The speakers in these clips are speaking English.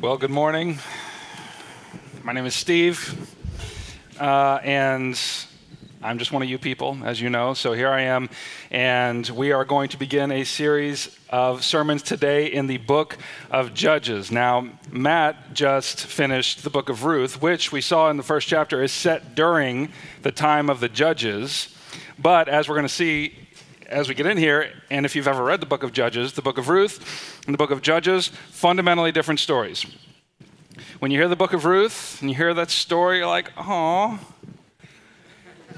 Well, good morning. My name is Steve, uh, and I'm just one of you people, as you know. So here I am, and we are going to begin a series of sermons today in the book of Judges. Now, Matt just finished the book of Ruth, which we saw in the first chapter is set during the time of the Judges. But as we're going to see as we get in here, and if you've ever read the book of Judges, the book of Ruth and the book of Judges, fundamentally different stories. When you hear the book of Ruth and you hear that story, you're like, oh,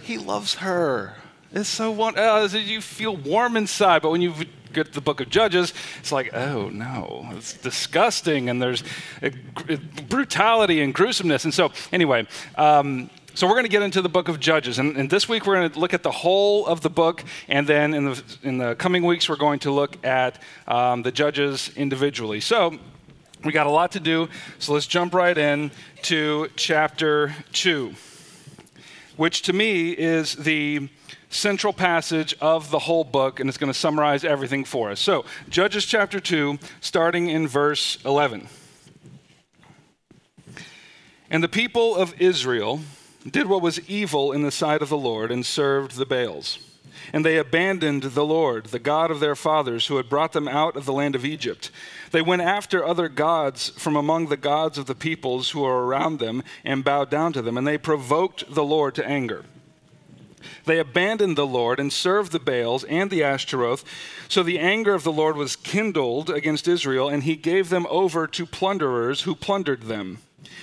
he loves her. It's so one. Uh, you feel warm inside, but when you get the book of Judges, it's like, oh no, it's disgusting, and there's brutality and gruesomeness. And so, anyway, um, so we're going to get into the book of Judges, and, and, this week we're going to look at the whole of the book, and then in the in the coming weeks we're going to look at um, the judges individually. So we got a lot to do, so let's jump right in to chapter two, which to me is the central passage of the whole book, and it's going to summarize everything for us. So Judges chapter two, starting in verse eleven. And the people of Israel did what was evil in the sight of the Lord and served the Baals. And they abandoned the Lord, the God of their fathers, who had brought them out of the land of Egypt. They went after other gods from among the gods of the peoples who were around them and bowed down to them, and they provoked the Lord to anger. They abandoned the Lord and served the Baals and the Ashtaroth. So the anger of the Lord was kindled against Israel, and he gave them over to plunderers who plundered them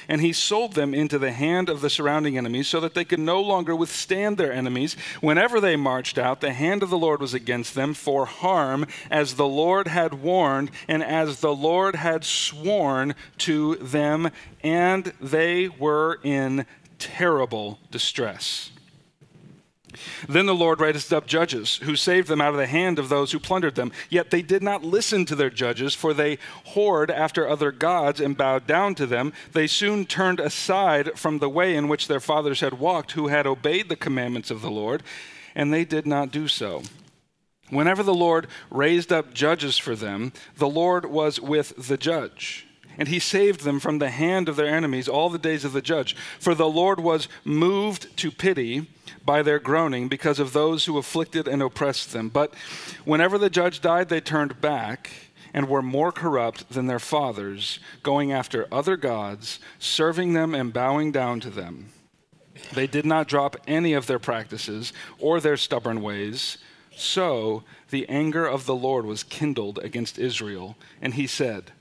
and he sold them into the hand of the surrounding enemies so that they could no longer withstand their enemies. Whenever they marched out, the hand of the Lord was against them for harm, as the Lord had warned and as the Lord had sworn to them, and they were in terrible distress. Then the Lord raised up judges who saved them out of the hand of those who plundered them. Yet they did not listen to their judges, for they whored after other gods and bowed down to them. They soon turned aside from the way in which their fathers had walked, who had obeyed the commandments of the Lord, and they did not do so. Whenever the Lord raised up judges for them, the Lord was with the judge and he saved them from the hand of their enemies all the days of the judge. For the Lord was moved to pity by their groaning because of those who afflicted and oppressed them. But whenever the judge died, they turned back and were more corrupt than their fathers, going after other gods, serving them and bowing down to them. They did not drop any of their practices or their stubborn ways. So the anger of the Lord was kindled against Israel, and he said,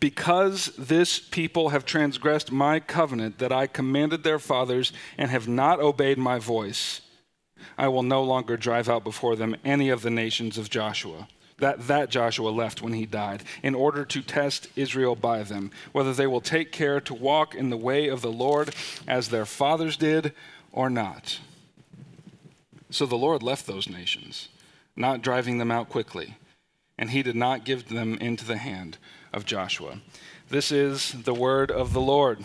because this people have transgressed my covenant that I commanded their fathers and have not obeyed my voice, I will no longer drive out before them any of the nations of Joshua. That, that Joshua left when he died, in order to test Israel by them, whether they will take care to walk in the way of the Lord as their fathers did or not. So the Lord left those nations, not driving them out quickly, and he did not give them into the hand of Joshua. This is the word of the Lord.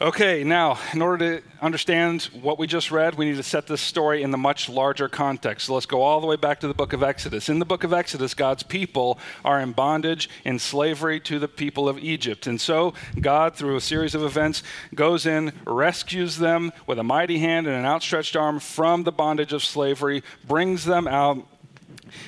Okay, now, in order to understand what we just read, we need to set this story in the much larger context. So let's go all the way back to the book of Exodus. In the book of Exodus, God's people are in bondage, in slavery to the people of Egypt. And so, God, through a series of events, goes in, rescues them with a mighty hand and an outstretched arm from the bondage of slavery, brings them out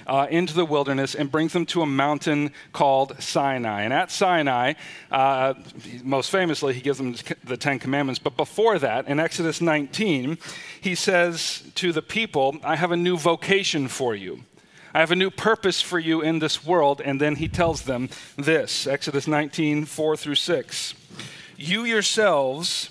uh, into the wilderness and brings them to a mountain called Sinai. And at Sinai, uh, most famously, he gives them the Ten Commandments. But before that, in Exodus 19, he says to the people, I have a new vocation for you. I have a new purpose for you in this world. And then he tells them this Exodus 19, 4 through 6. You yourselves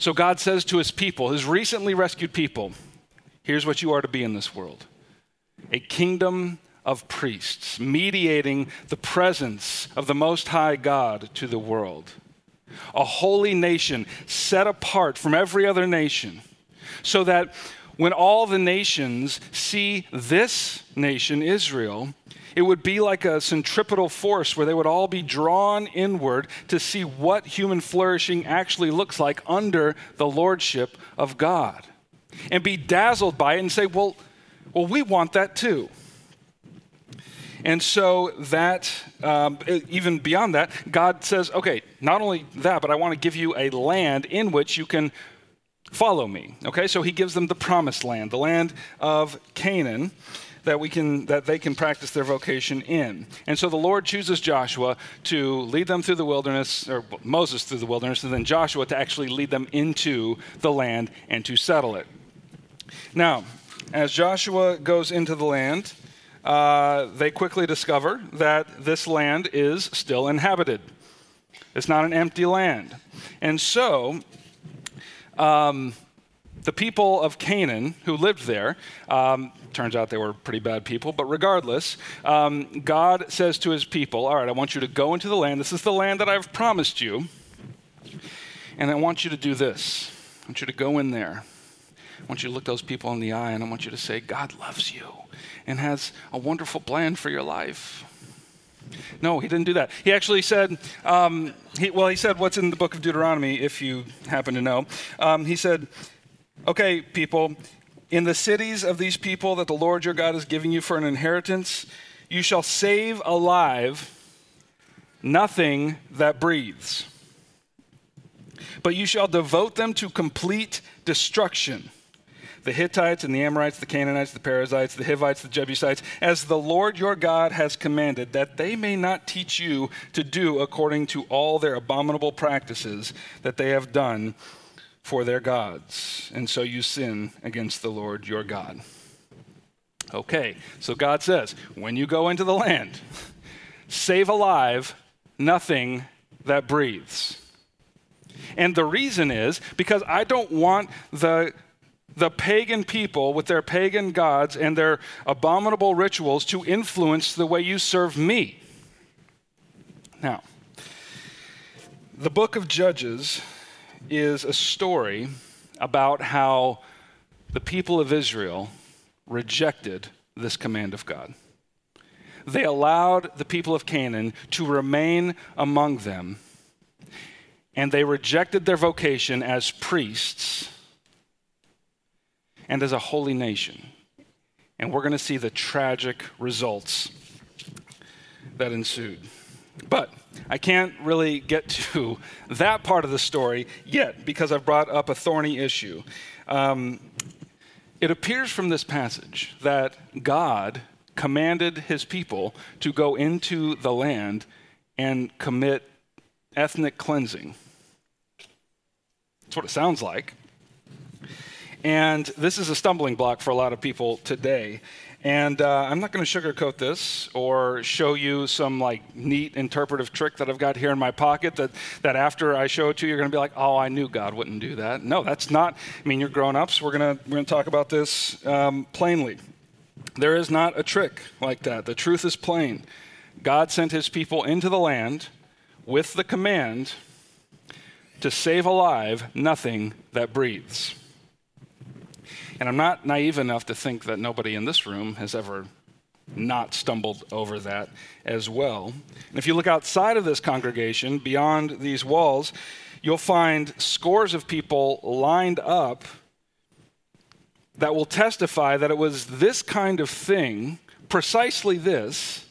So God says to his people, his recently rescued people, here's what you are to be in this world a kingdom of priests, mediating the presence of the Most High God to the world. A holy nation set apart from every other nation, so that when all the nations see this nation, Israel, it would be like a centripetal force where they would all be drawn inward to see what human flourishing actually looks like under the lordship of God and be dazzled by it and say, well, well we want that too. And so that, um, even beyond that, God says, okay, not only that, but I want to give you a land in which you can follow me. Okay, so he gives them the promised land, the land of Canaan that we can that they can practice their vocation in. And so the Lord chooses Joshua to lead them through the wilderness or Moses through the wilderness and then Joshua to actually lead them into the land and to settle it. Now, as Joshua goes into the land, uh, they quickly discover that this land is still inhabited. It's not an empty land. And so, um, the people of Canaan who lived there, um, turns out they were pretty bad people, but regardless, um, God says to his people, All right, I want you to go into the land. This is the land that I've promised you. And I want you to do this. I want you to go in there. I want you to look those people in the eye and I want you to say, God loves you and has a wonderful plan for your life. No, he didn't do that. He actually said, um, he, well, he said what's in the book of Deuteronomy, if you happen to know. Um, he said, Okay, people, in the cities of these people that the Lord your God is giving you for an inheritance, you shall save alive nothing that breathes, but you shall devote them to complete destruction. The Hittites and the Amorites, the Canaanites, the Perizzites, the Hivites, the Jebusites, as the Lord your God has commanded, that they may not teach you to do according to all their abominable practices that they have done for their gods, and so you sin against the Lord your God. Okay, so God says, when you go into the land, save alive nothing that breathes. And the reason is because I don't want the, the pagan people with their pagan gods and their abominable rituals to influence the way you serve me. Now, the book of Judges is a story about how the people of Israel rejected this command of God. They allowed the people of Canaan to remain among them, and they rejected their vocation as priests and as a holy nation. And we're going to see the tragic results that ensued. But I can't really get to that part of the story yet because I've brought up a thorny issue. Um, it appears from this passage that God commanded his people to go into the land and commit ethnic cleansing. That's what it sounds like. And this is a stumbling block for a lot of people today. And uh, I'm not going to sugarcoat this or show you some like neat interpretive trick that I've got here in my pocket that, that after I show it to you, you're going to be like, oh, I knew God wouldn't do that. No, that's not. I mean, you're grown ups. We're going to we're to talk about this um, plainly. There is not a trick like that. The truth is plain. God sent his people into the land with the command to save alive nothing that breathes. And I'm not naive enough to think that nobody in this room has ever not stumbled over that as well. And if you look outside of this congregation, beyond these walls, you'll find scores of people lined up that will testify that it was this kind of thing, precisely this,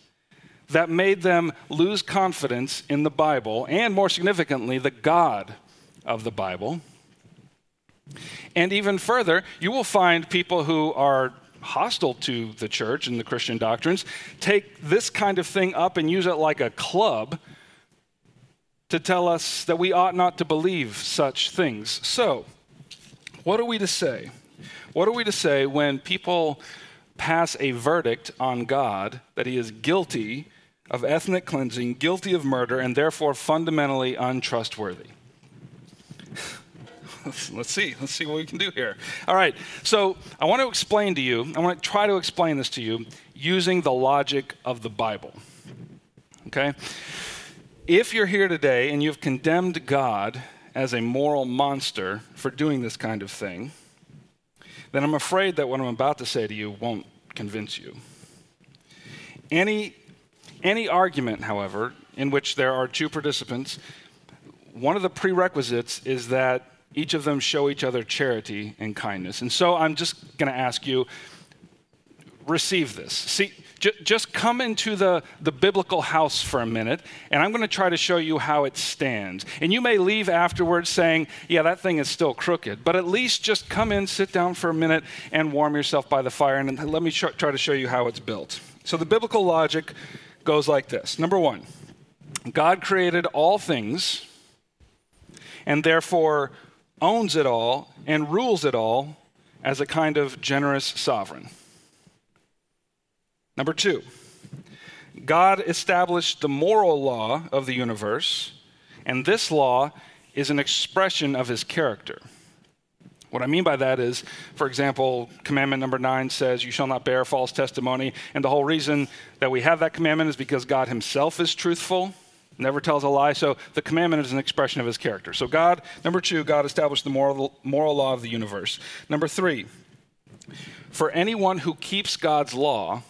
that made them lose confidence in the Bible and, more significantly, the God of the Bible. And even further, you will find people who are hostile to the church and the Christian doctrines take this kind of thing up and use it like a club to tell us that we ought not to believe such things. So, what are we to say? What are we to say when people pass a verdict on God that he is guilty of ethnic cleansing, guilty of murder, and therefore fundamentally untrustworthy? let's, see. Let's see what we can do here. All right. So I want to explain to you, I want to try to explain this to you using the logic of the Bible. Okay? If you're here today and you've condemned God as a moral monster for doing this kind of thing, then I'm afraid that what I'm about to say to you won't convince you. Any, any argument, however, in which there are two participants, one of the prerequisites is that each of them show each other charity and kindness. And so I'm just going to ask you receive this. See, j- just come into the, the biblical house for a minute, and I'm going to try to show you how it stands. And you may leave afterwards saying, yeah, that thing is still crooked, but at least just come in, sit down for a minute, and warm yourself by the fire, and let me sh- try to show you how it's built. So the biblical logic goes like this Number one, God created all things and therefore owns it all and rules it all as a kind of generous sovereign. Number two, God established the moral law of the universe, and this law is an expression of his character. What I mean by that is, for example, commandment number nine says, You shall not bear false testimony. And the whole reason that we have that commandment is because God himself is truthful never tells a lie. So the commandment is an expression of his character. So God, number two, God established the moral, moral law of the universe. Number three, for anyone who keeps God's law,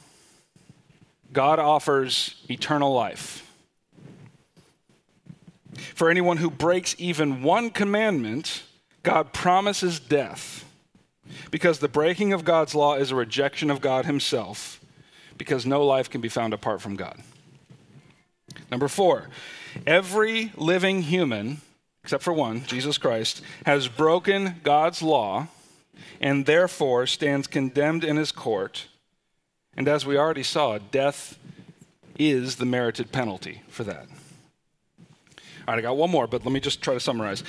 God offers eternal life. For anyone who breaks even one commandment, God promises death. Because the breaking of God's law is a rejection of God Himself, because no life can be found apart from God. Number four, every living human, except for one, Jesus Christ, has broken God's law and therefore stands condemned in his court. And as we already saw, death is the merited penalty for that. All right, I got one more, but let me just try to summarize.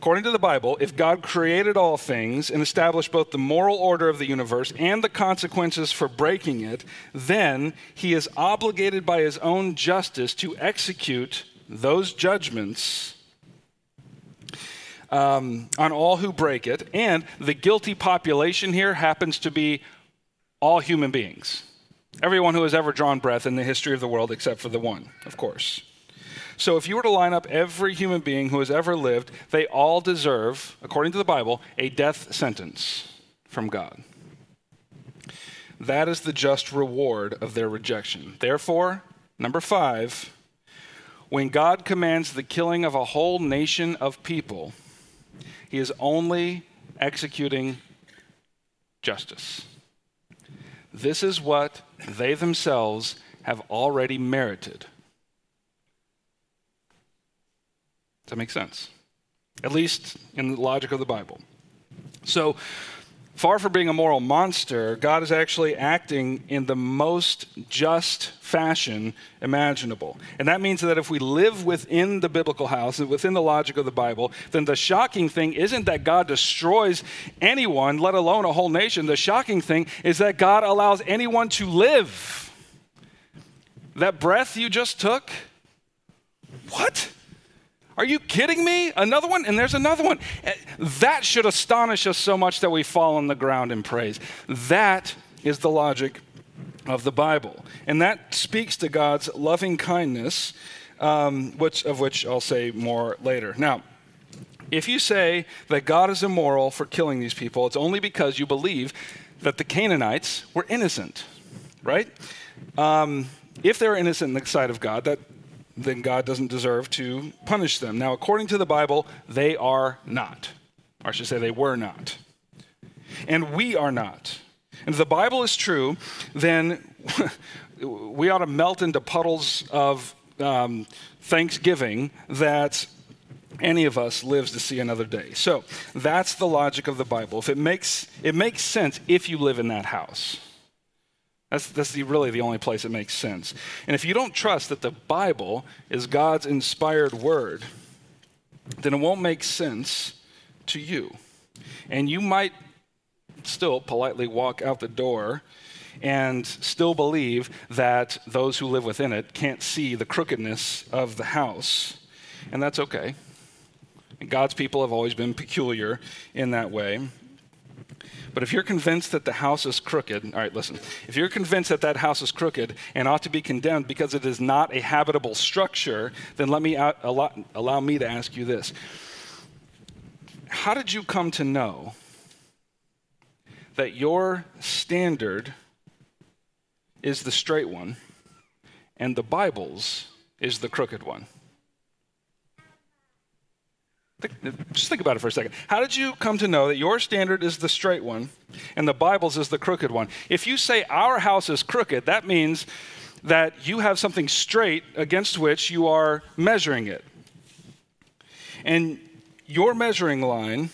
According to the Bible, if God created all things and established both the moral order of the universe and the consequences for breaking it, then he is obligated by his own justice to execute those judgments um, on all who break it. And the guilty population here happens to be all human beings. Everyone who has ever drawn breath in the history of the world, except for the one, of course. So if you were to line up every human being who has ever lived, they all deserve, according to the Bible, a death sentence from God. That is the just reward of their rejection. Therefore, number five, when God commands the killing of a whole nation of people, he is only executing justice. This is what they themselves have already merited Does that make sense? At least in the logic of the Bible. So, far from being a moral monster, God is actually acting in the most just fashion imaginable. And that means that if we live within the biblical house and within the logic of the Bible, then the shocking thing isn't that God destroys anyone, let alone a whole nation. The shocking thing is that God allows anyone to live. That breath you just took, what? Are you kidding me? Another one? And there's another one. Eh, that should astonish us so much that we fall on the ground in praise. That is the logic of the Bible. And that speaks to God's loving kindness, um, which, of which I'll say more later. Now, if you say that God is immoral for killing these people, it's only because you believe that the Canaanites were innocent, right? Um, if they're innocent in the sight of God, that then God doesn't deserve to punish them. Now, according to the Bible, they are not. Or I should say, they were not. And we are not. And if the Bible is true, then we ought to melt into puddles of um, thanksgiving that any of us lives to see another day. So that's the logic of the Bible. If it makes it makes sense if you live in that house. That's, that's the, really the only place it makes sense. And if you don't trust that the Bible is God's inspired word, then it won't make sense to you. And you might still politely walk out the door and still believe that those who live within it can't see the crookedness of the house. And that's okay. God's people have always been peculiar in that way. But if you're convinced that the house is crooked, all right, listen. If you're convinced that that house is crooked and ought to be condemned because it is not a habitable structure, then let me out, allow, allow me to ask you this. How did you come to know that your standard is the straight one and the Bible's is the crooked one? Just think about it for a second. How did you come to know that your standard is the straight one and the Bible's is the crooked one? If you say our house is crooked, that means that you have something straight against which you are measuring it. And your measuring line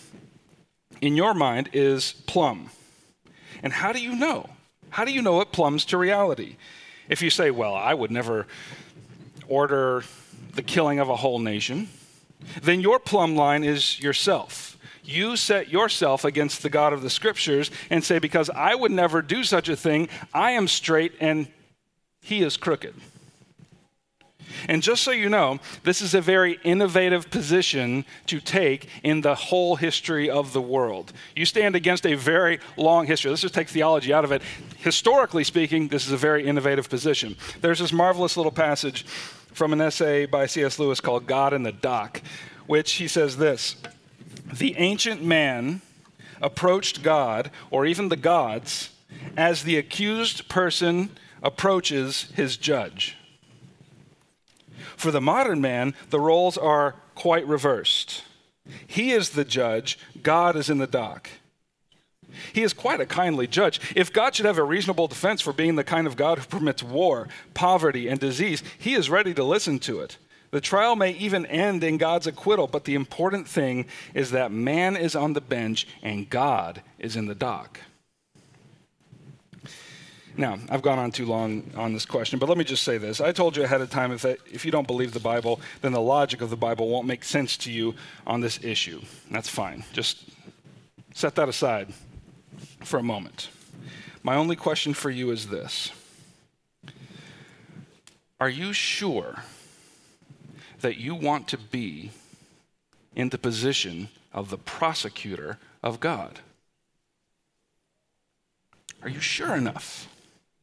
in your mind is plumb. And how do you know? How do you know it plumbs to reality? If you say, well, I would never order the killing of a whole nation then your plumb line is yourself. You set yourself against the God of the scriptures and say, Because I would never do such a thing, I am straight and he is crooked. And just so you know, this is a very innovative position to take in the whole history of the world. You stand against a very long history. Let's just take theology out of it. Historically speaking, this is a very innovative position. There's this marvelous little passage from an essay by C.S. Lewis called God in the Dock, which he says this The ancient man approached God, or even the gods, as the accused person approaches his judge. For the modern man, the roles are quite reversed. He is the judge, God is in the dock. He is quite a kindly judge. If God should have a reasonable defense for being the kind of God who permits war, poverty, and disease, he is ready to listen to it. The trial may even end in God's acquittal, but the important thing is that man is on the bench and God is in the dock. Now, I've gone on too long on this question, but let me just say this. I told you ahead of time if, that, if you don't believe the Bible, then the logic of the Bible won't make sense to you on this issue. That's fine. Just set that aside for a moment. My only question for you is this Are you sure that you want to be in the position of the prosecutor of God? Are you sure enough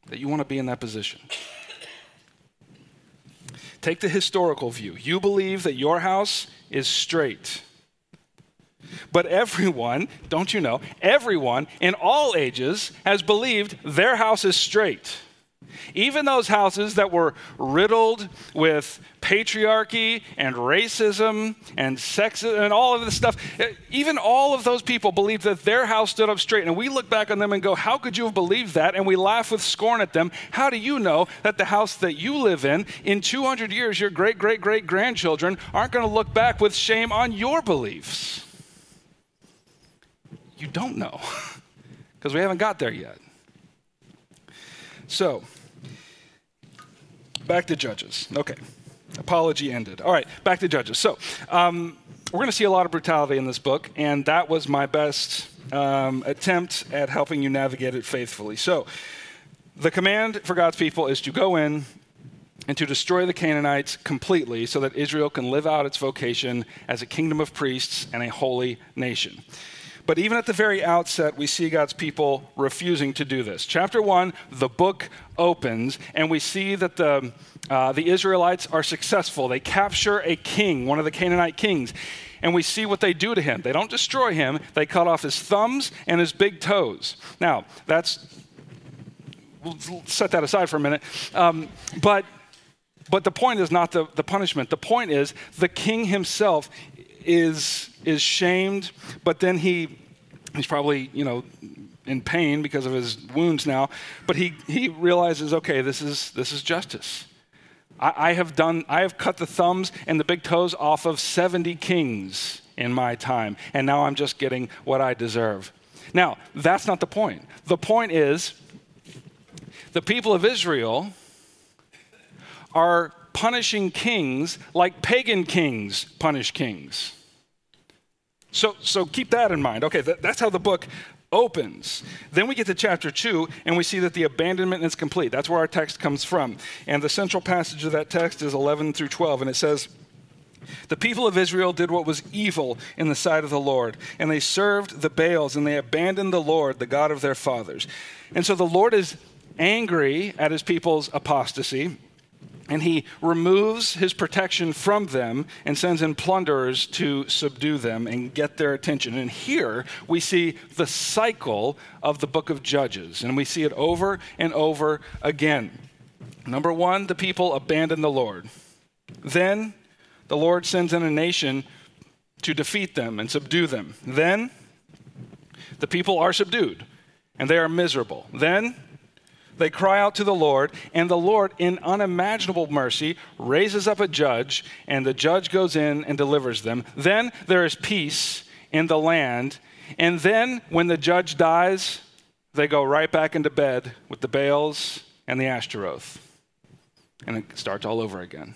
that you want to be in that position? Take the historical view. You believe that your house is straight but everyone, don't you know, everyone in all ages has believed their house is straight. Even those houses that were riddled with patriarchy and racism and sexism and all of this stuff, eh, even all of those people believed that their house stood up straight. And we look back on them and go, How could you have believed that? And we laugh with scorn at them. How do you know that the house that you live in, in 200 years, your great, great, great grandchildren aren't going to look back with shame on your beliefs? You don't know because we haven't got there yet. So, back to Judges. Okay, apology ended. All right, back to Judges. So, um, we're going to see a lot of brutality in this book, and that was my best um, attempt at helping you navigate it faithfully. So, the command for God's people is to go in and to destroy the Canaanites completely so that Israel can live out its vocation as a kingdom of priests and a holy nation. But even at the very outset, we see God's people refusing to do this. Chapter 1, the book opens, and we see that the, uh, the Israelites are successful. They capture a king, one of the Canaanite kings, and we see what they do to him. They don't destroy him, they cut off his thumbs and his big toes. Now, that's, we'll set that aside for a minute. Um, but but the point is not the, the punishment. The point is the king himself is, is shamed, but then he, he's probably, you know, in pain because of his wounds now, but he, he realizes, okay, this is, this is justice. I, I have done, I have cut the thumbs and the big toes off of 70 kings in my time, and now I'm just getting what I deserve. Now, that's not the point. The point is the people of Israel are punishing kings like pagan kings punish kings. So, so keep that in mind. Okay, that, that's how the book opens. Then we get to chapter 2 and we see that the abandonment is complete. That's where our text comes from. And the central passage of that text is 11 through 12, and it says, The people of Israel did what was evil in the sight of the Lord, and they served the Baals, and they abandoned the Lord, the God of their fathers. And so the Lord is angry at his people's apostasy, and he removes his protection from them and sends in plunderers to subdue them and get their attention. And here we see the cycle of the book of Judges, and we see it over and over again. Number one, the people abandon the Lord. Then the Lord sends in a nation to defeat them and subdue them. Then the people are subdued and they are miserable. Then they cry out to the Lord, and the Lord, in unimaginable mercy, raises up a judge, and the judge goes in and delivers them. Then there is peace in the land. And then, when the judge dies, they go right back into bed with the Baals and the Ashtaroth. And it starts all over again.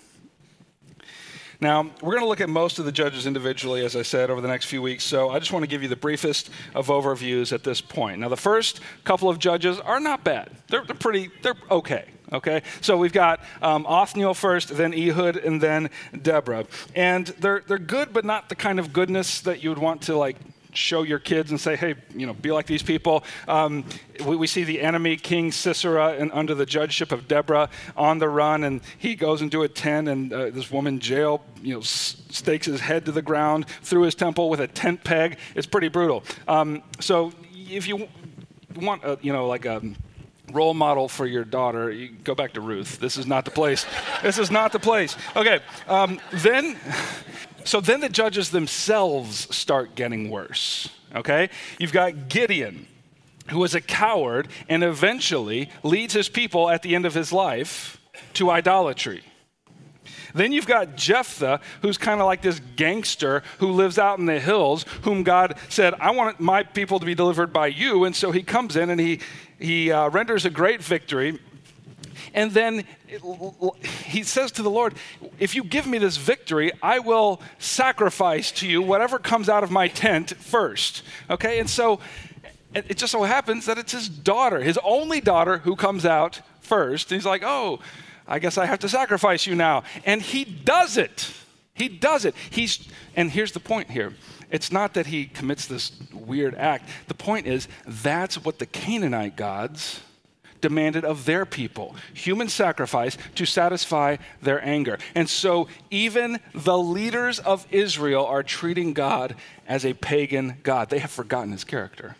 Now, we're going to look at most of the judges individually, as I said, over the next few weeks. So I just want to give you the briefest of overviews at this point. Now, the first couple of judges are not bad. They're, they're pretty, they're okay. Okay, so we've got um, Othniel first, then Ehud, and then Deborah, and they're they're good, but not the kind of goodness that you would want to like show your kids and say, hey, you know, be like these people. Um, we, we, see the enemy, King Sisera, and under the judgeship of Deborah, on the run, and he goes into a tent, and uh, this woman, Jael, you know, stakes his head to the ground through his temple with a tent peg. It's pretty brutal. Um, so if you want, a, you know, like a role model for your daughter, you go back to Ruth. This is not the place. this is not the place. Okay, um, then so then the judges themselves start getting worse, okay? You've got Gideon, who is a coward and eventually leads his people at the end of his life to idolatry. Then you've got Jephthah, who's kind of like this gangster who lives out in the hills, whom God said, I want my people to be delivered by you. And so he comes in and he, he uh, renders a great victory. And then he says to the Lord, If you give me this victory, I will sacrifice to you whatever comes out of my tent first. Okay? And so it just so happens that it's his daughter, his only daughter, who comes out first. And he's like, Oh, I guess I have to sacrifice you now. And he does it. He does it. He's, and here's the point here. It's not that he commits this weird act. The point is, that's what the Canaanite gods demanded of their people human sacrifice to satisfy their anger. And so even the leaders of Israel are treating God as a pagan God. They have forgotten his character.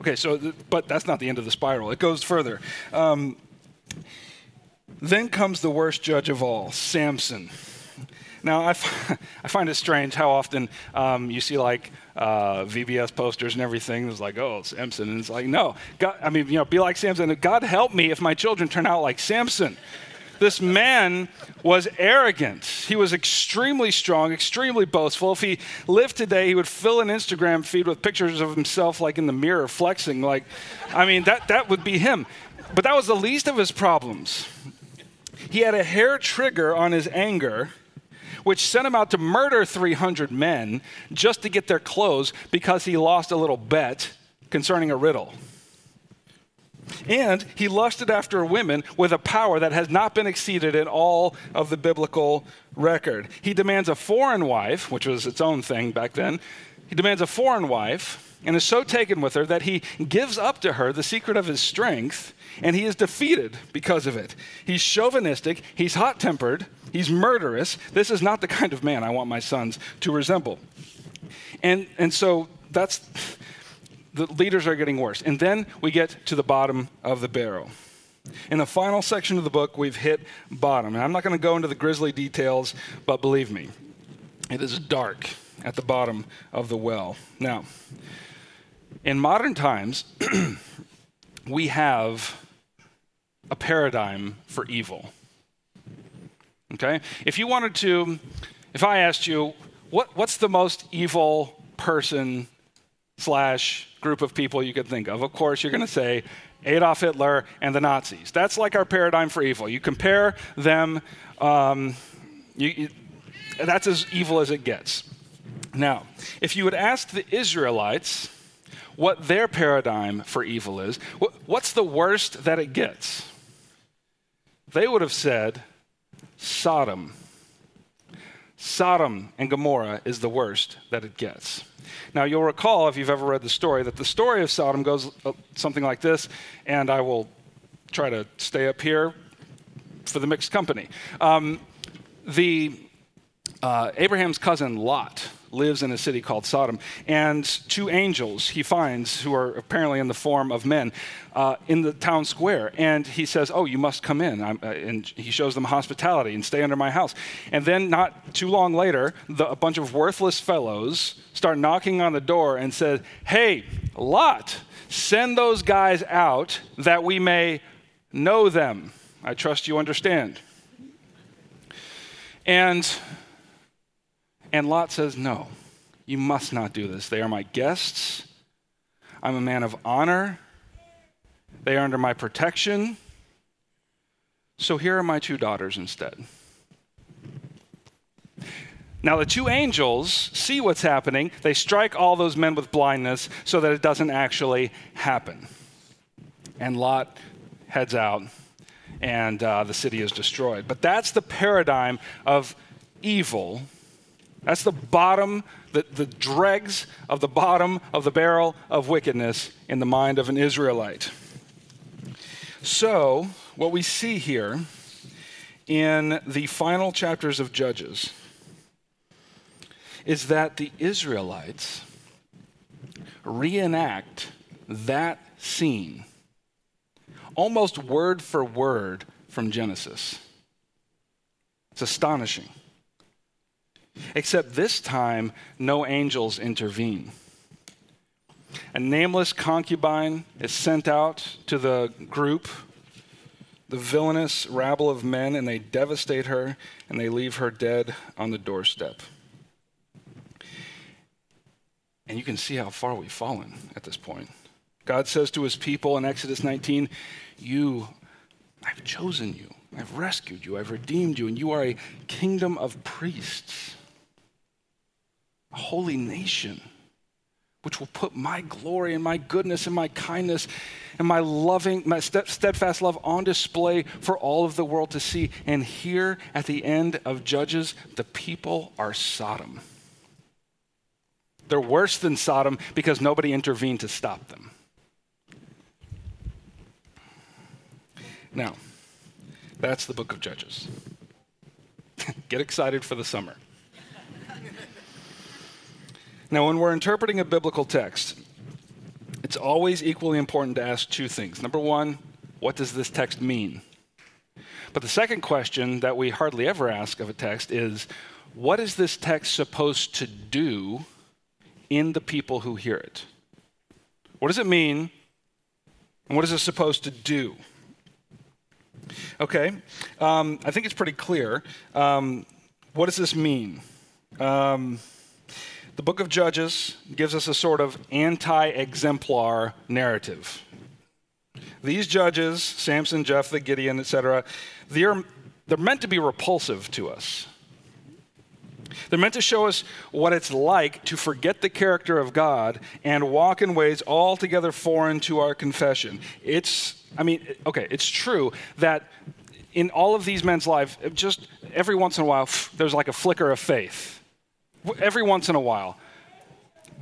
Okay, so, but that's not the end of the spiral. It goes further. Um, then comes the worst judge of all, Samson. Now, I, f- I find it strange how often um, you see like uh, VBS posters and everything. It's like, oh, Samson. And it's like, no. God, I mean, you know, be like Samson. God help me if my children turn out like Samson. This man was arrogant. He was extremely strong, extremely boastful. If he lived today, he would fill an Instagram feed with pictures of himself like in the mirror flexing. Like, I mean, that, that would be him. But that was the least of his problems. He had a hair trigger on his anger which sent him out to murder 300 men just to get their clothes because he lost a little bet concerning a riddle. And he lusted after women with a power that has not been exceeded in all of the biblical record. He demands a foreign wife, which was its own thing back then. He demands a foreign wife and is so taken with her that he gives up to her the secret of his strength, and he is defeated because of it. He's chauvinistic, he's hot tempered, He's murderous. This is not the kind of man I want my sons to resemble. And, and so that's the leaders are getting worse. And then we get to the bottom of the barrel. In the final section of the book, we've hit bottom. And I'm not going to go into the grisly details, but believe me, it is dark at the bottom of the well. Now, in modern times, we have a paradigm for evil. Okay? If you wanted to, if I asked you, what, what's the most evil person slash group of people you could think of? Of course, you're going to say Adolf Hitler and the Nazis. That's like our paradigm for evil. You compare them, um, you, you, that's as evil as it gets. Now, if you would ask the Israelites what their paradigm for evil is, what's the worst that it gets? They would have said Sodom. Sodom and Gomorrah is the worst that it gets. Now, you'll recall, if you've ever read the story, that the story of Sodom goes uh, something like this, and I will try to stay up here for the mixed company. Um, the uh, Abraham's cousin Lot lives in a city called Sodom, and two angels he finds, who are apparently in the form of men, uh, in the town square. And he says, Oh, you must come in. Uh, and he shows them hospitality and stay under my house. And then, not too long later, the, a bunch of worthless fellows start knocking on the door and said, Hey, Lot, send those guys out that we may know them. I trust you understand. And and Lot says, No, you must not do this. They are my guests. I'm a man of honor. They are under my protection. So here are my two daughters instead. Now, the two angels see what's happening. They strike all those men with blindness so that it doesn't actually happen. And Lot heads out, and uh, the city is destroyed. But that's the paradigm of evil that's the bottom, the, the dregs of the bottom of the barrel of wickedness in the mind of an Israelite. So, what we see here in the final chapters of Judges is that the Israelites reenact that scene almost word for word from Genesis. It's astonishing. Except this time, no angels intervene. A nameless concubine is sent out to the group, the villainous rabble of men, and they devastate her and they leave her dead on the doorstep. And you can see how far we've fallen at this point. God says to his people in Exodus 19, You, I've chosen you, I've rescued you, I've redeemed you, and you are a kingdom of priests a holy nation, which will put my glory and my goodness and my kindness and my loving, my steadfast love on display for all of the world to see. And here at the end of Judges, the people are Sodom. They're worse than Sodom because nobody intervened to stop them. Now, that's the book of Judges. Get excited for the summer. Now, when we're interpreting a biblical text, it's always equally important to ask two things. Number one, what does this text mean? But the second question that we hardly ever ask of a text is, what is this text supposed to do in the people who hear it? What does it mean? And what is it supposed to do? Okay, um, I think it's pretty clear. Um, what does this mean? Um, the book of Judges gives us a sort of anti exemplar narrative. These judges, Samson, Jephthah, Gideon, etc., they're, they're meant to be repulsive to us. They're meant to show us what it's like to forget the character of God and walk in ways altogether foreign to our confession. It's, I mean, okay, it's true that in all of these men's lives, just every once in a while, there's like a flicker of faith every once in a while.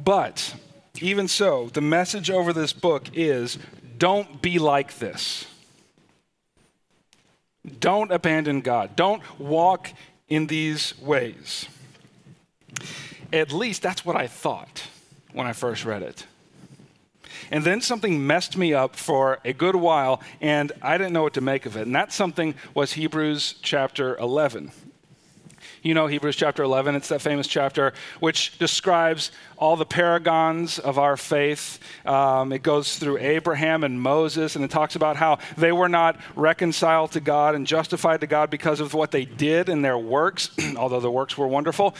But even so, the message over this book is don't be like this. Don't abandon God. Don't walk in these ways. At least that's what I thought when I first read it. And then something messed me up for a good while, and I didn't know what to make of it. And that something was Hebrews chapter 11. You know Hebrews chapter 11, it's that famous chapter which describes all the paragons of our faith. Um, it goes through Abraham and Moses, and it talks about how they were not reconciled to God and justified to God because of what they did in their works, although the works were wonderful.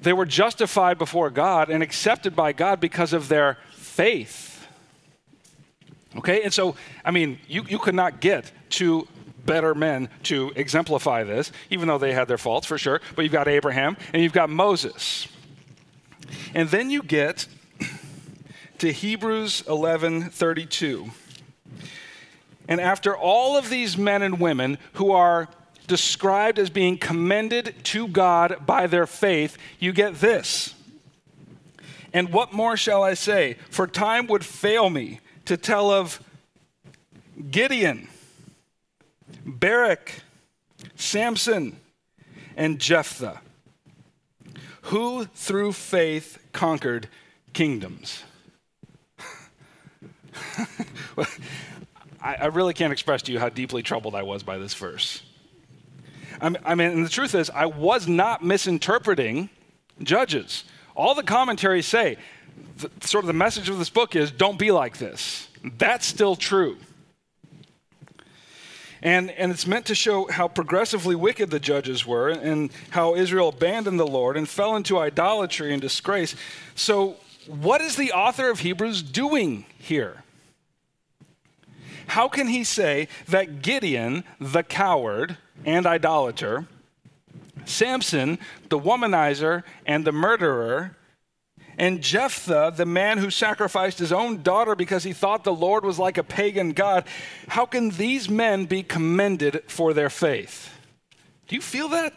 They were justified before God and accepted by God because of their faith. Okay, and so, I mean, you, you could not get to better men to exemplify this, even though they had their faults for sure. But you've got Abraham and you've got Moses. And then you get to Hebrews 11:32. And after all of these men and women who are described as being commended to God by their faith, you get this. And what more shall I say? For time would fail me to tell of Gideon, Barak, Samson, and Jephthah, who through faith conquered kingdoms. I, really can't express to you how deeply troubled I was by this verse. I mean, I mean, and the truth is, I was not misinterpreting Judges. All the commentaries say, the, sort of the message of this book is don't be like this. That's still true. And, and it's meant to show how progressively wicked the judges were and how Israel abandoned the Lord and fell into idolatry and disgrace. So, what is the author of Hebrews doing here? How can he say that Gideon, the coward and idolater, Samson, the womanizer and the murderer, and Jephthah, the man who sacrificed his own daughter because he thought the Lord was like a pagan god, how can these men be commended for their faith? Do you feel that?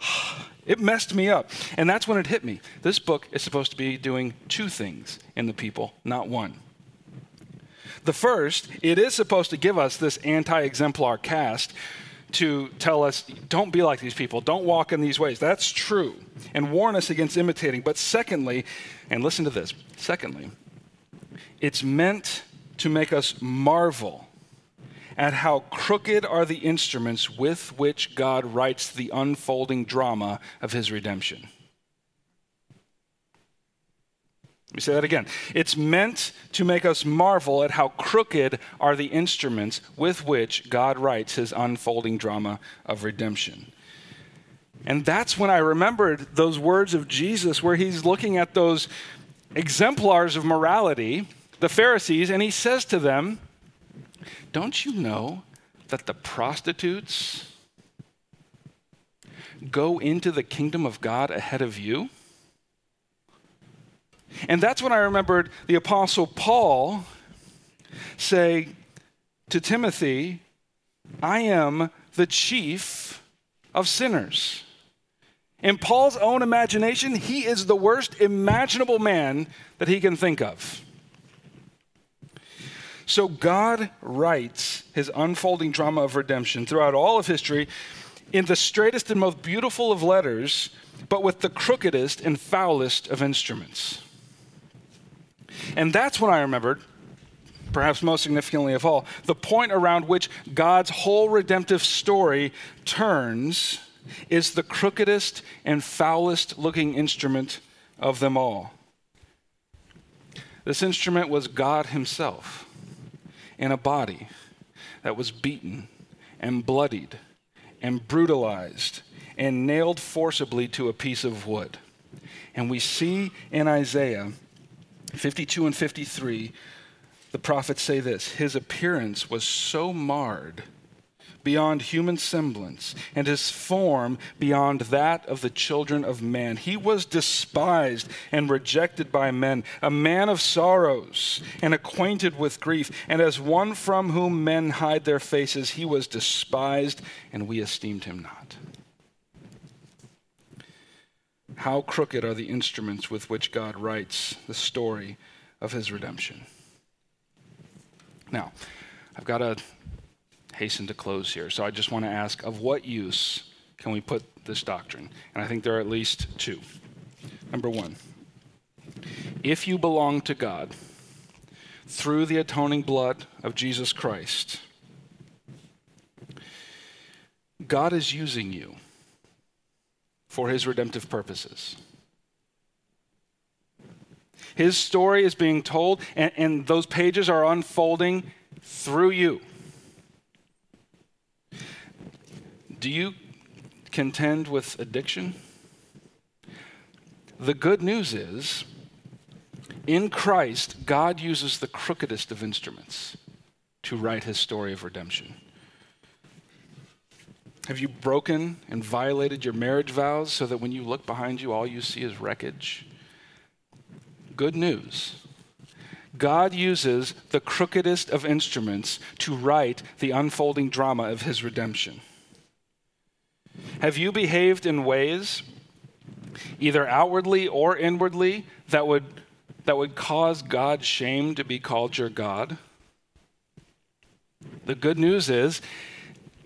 It messed me up. And that's when it hit me. This book is supposed to be doing two things in the people, not one. The first, it is supposed to give us this anti exemplar cast to tell us, don't be like these people, don't walk in these ways. That's true, and warn us against imitating. But secondly, and listen to this secondly, it's meant to make us marvel at how crooked are the instruments with which God writes the unfolding drama of his redemption. Let me say that again. It's meant to make us marvel at how crooked are the instruments with which God writes his unfolding drama of redemption. And that's when I remembered those words of Jesus where he's looking at those exemplars of morality, the Pharisees, and he says to them, Don't you know that the prostitutes go into the kingdom of God ahead of you? And that's when I remembered the Apostle Paul say to Timothy, I am the chief of sinners. In Paul's own imagination, he is the worst imaginable man that he can think of. So God writes his unfolding drama of redemption throughout all of history in the straightest and most beautiful of letters, but with the crookedest and foulest of instruments. And that's when I remembered, perhaps most significantly of all, the point around which God's whole redemptive story turns is the crookedest and foulest looking instrument of them all. This instrument was God Himself in a body that was beaten and bloodied and brutalized and nailed forcibly to a piece of wood. And we see in Isaiah 52 and 53, the prophets say this His appearance was so marred beyond human semblance, and his form beyond that of the children of man. He was despised and rejected by men, a man of sorrows and acquainted with grief, and as one from whom men hide their faces, he was despised, and we esteemed him not. How crooked are the instruments with which God writes the story of his redemption? Now, I've got to hasten to close here. So I just want to ask of what use can we put this doctrine? And I think there are at least two. Number one, if you belong to God through the atoning blood of Jesus Christ, God is using you for his redemptive purposes. His story is being told, and, and, those pages are unfolding through you. Do you contend with addiction? The good news is, in Christ, God uses the crookedest of instruments to write his story of redemption. Have you broken and violated your marriage vows so that when you look behind you, all you see is wreckage? Good news. God uses the crookedest of instruments to write the unfolding drama of his redemption. Have you behaved in ways, either outwardly or inwardly, that would, that would cause God's shame to be called your God? The good news is,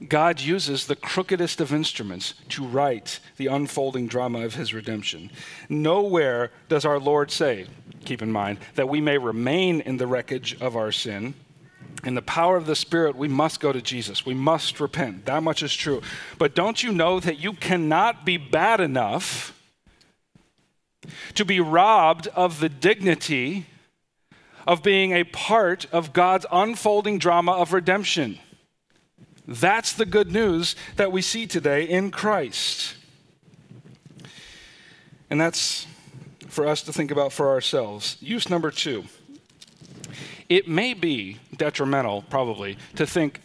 God uses the crookedest of instruments to write the unfolding drama of his redemption. Nowhere does our Lord say, keep in mind, that we may remain in the wreckage of our sin. In the power of the Spirit, we must go to Jesus. We must repent. That much is true. But don't you know that you cannot be bad enough to be robbed of the dignity of being a part of God's unfolding drama of redemption? That's the good news that we see today in Christ. And that's for us to think about for ourselves. Use number two. It may be detrimental, probably, to think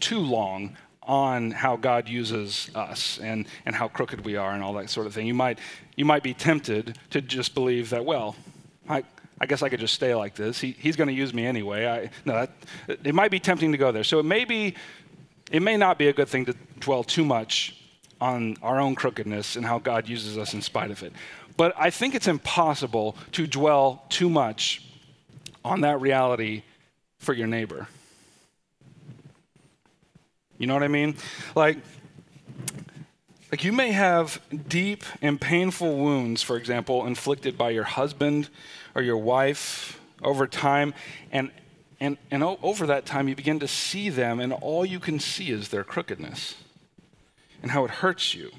too long on how God uses us and, and how crooked we are and all that sort of thing. You might, you might be tempted to just believe that, well, I, I guess I could just stay like this. He, he's going to use me anyway. I, no, that, it might be tempting to go there. So it may be it may not be a good thing to dwell too much on our own crookedness and how God uses us in spite of it. But I think it's impossible to dwell too much on that reality for your neighbor. You know what I mean? Like, like you may have deep and painful wounds, for example, inflicted by your husband or your wife over time, and and, and over that time, you begin to see them, and all you can see is their crookedness and how it hurts you.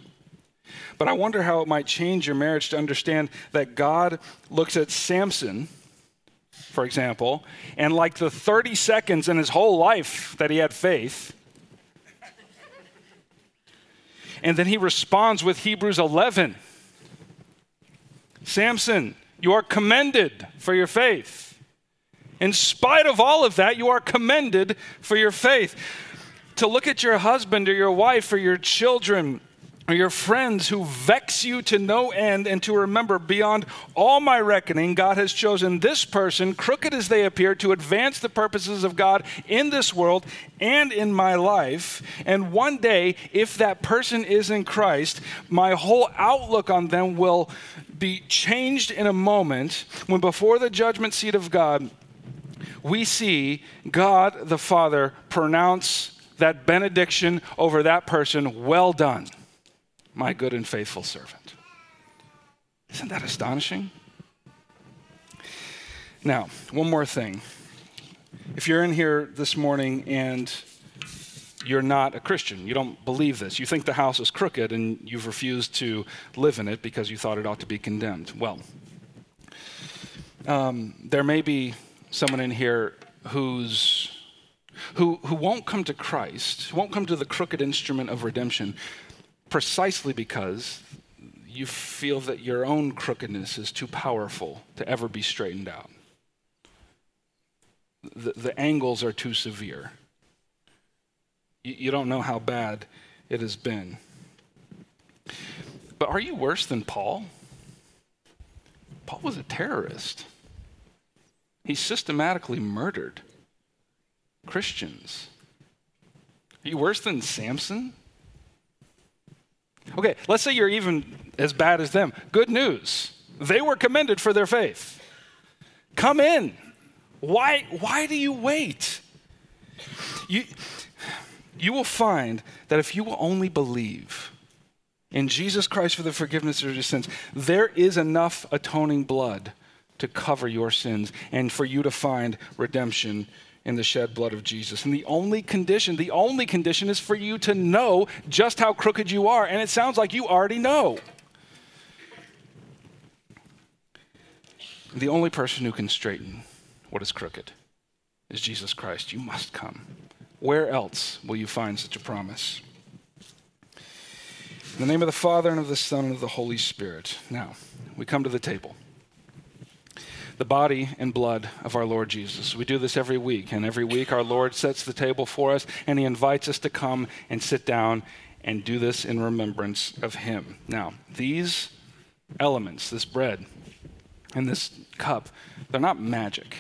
But I wonder how it might change your marriage to understand that God looks at Samson, for example, and like the 30 seconds in his whole life that he had faith, and then he responds with Hebrews 11 Samson, you are commended for your faith. In spite of all of that, you are commended for your faith. To look at your husband or your wife or your children or your friends who vex you to no end, and to remember beyond all my reckoning, God has chosen this person, crooked as they appear, to advance the purposes of God in this world and in my life. And one day, if that person is in Christ, my whole outlook on them will be changed in a moment when before the judgment seat of God, we see God the Father pronounce that benediction over that person well done, my good and faithful servant. Isn't that astonishing? Now, one more thing. If you're in here this morning and you're not a Christian, you don't believe this, you think the house is crooked and you've refused to live in it because you thought it ought to be condemned. Well, um, there may be someone in here who's who, who won't come to Christ, won't come to the crooked instrument of redemption, precisely because you feel that your own crookedness is too powerful to ever be straightened out. The, the angles are too severe. You, you don't know how bad it has been. But are you worse than Paul? Paul was a terrorist. He systematically murdered Christians. Are you worse than Samson? Okay, let's say you're even as bad as them. Good news. They were commended for their faith. Come in. Why, why do you wait? You, you will find that if you will only believe in Jesus Christ for the forgiveness of your sins, there is enough atoning blood to cover your sins and for you to find redemption in the shed blood of Jesus. And the only condition, the only condition is for you to know just how crooked you are. And it sounds like you already know. The only person who can straighten what is crooked is Jesus Christ. You must come. Where else will you find such a promise? In the name of the Father, and of the Son, and of the Holy Spirit. Now, we come to the table the body and blood of our Lord Jesus. We do this every week, and every week our Lord sets the table for us, and He invites us to come and sit down and do this in remembrance of Him. Now, these elements, this bread and this cup, they're not magic.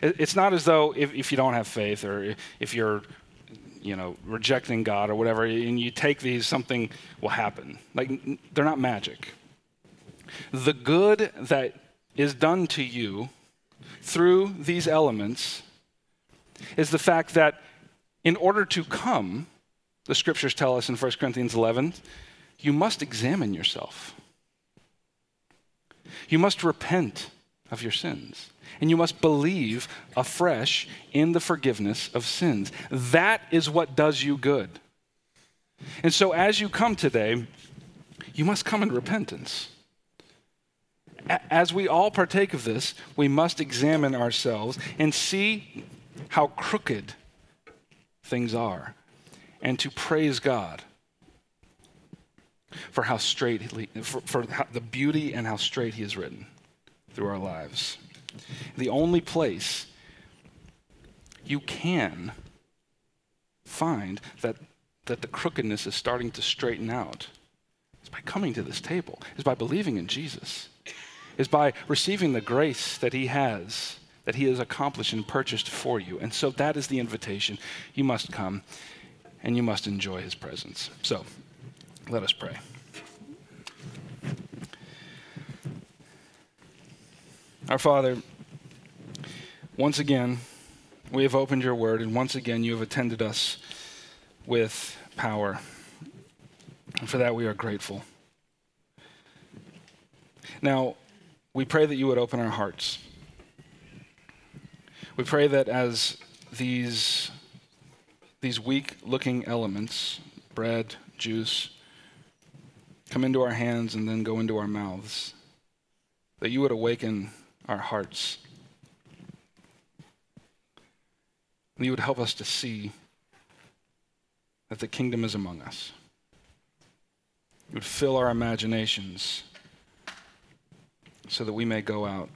It's not as though if, if you don't have faith or if you're you know, rejecting God or whatever, and you take these, something will happen. Like, they're not magic. The good that is done to you through these elements is the fact that in order to come, the scriptures tell us in 1 Corinthians 11, you must examine yourself. You must repent of your sins. And you must believe afresh in the forgiveness of sins. That is what does you good. And so, as you come today, you must come in repentance. As we all partake of this, we must examine ourselves and see how crooked things are and to praise God for how straight, for, for how, the beauty and how straight He has written through our lives. The only place you can find that, that the crookedness is starting to straighten out is by coming to this table, is by believing in Jesus, is by receiving the grace that He has, that He has accomplished and purchased for you. And so that is the invitation. You must come and you must enjoy His presence. So let us pray. Our Father, once again, we have opened your word, and once again, you have attended us with power. And for that, we are grateful. Now, we pray that you would open our hearts. We pray that as these, these weak looking elements, bread, juice, come into our hands and then go into our mouths, that you would awaken our hearts. And you would help us to see that the kingdom is among us. You would fill our imaginations so that we may go out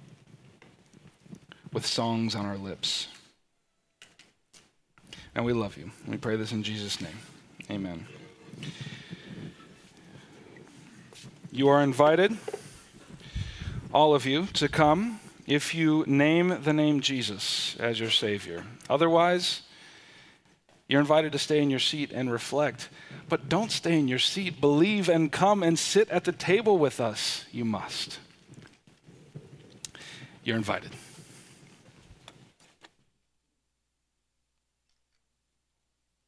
with songs on our lips. And we love you. We pray this in Jesus' name. Amen. You are invited all of you, to come if you name the name Jesus as your Savior. Otherwise, you're invited to stay in your seat and reflect. But don't stay in your seat. Believe and come and sit at the table with us. You must. You're invited.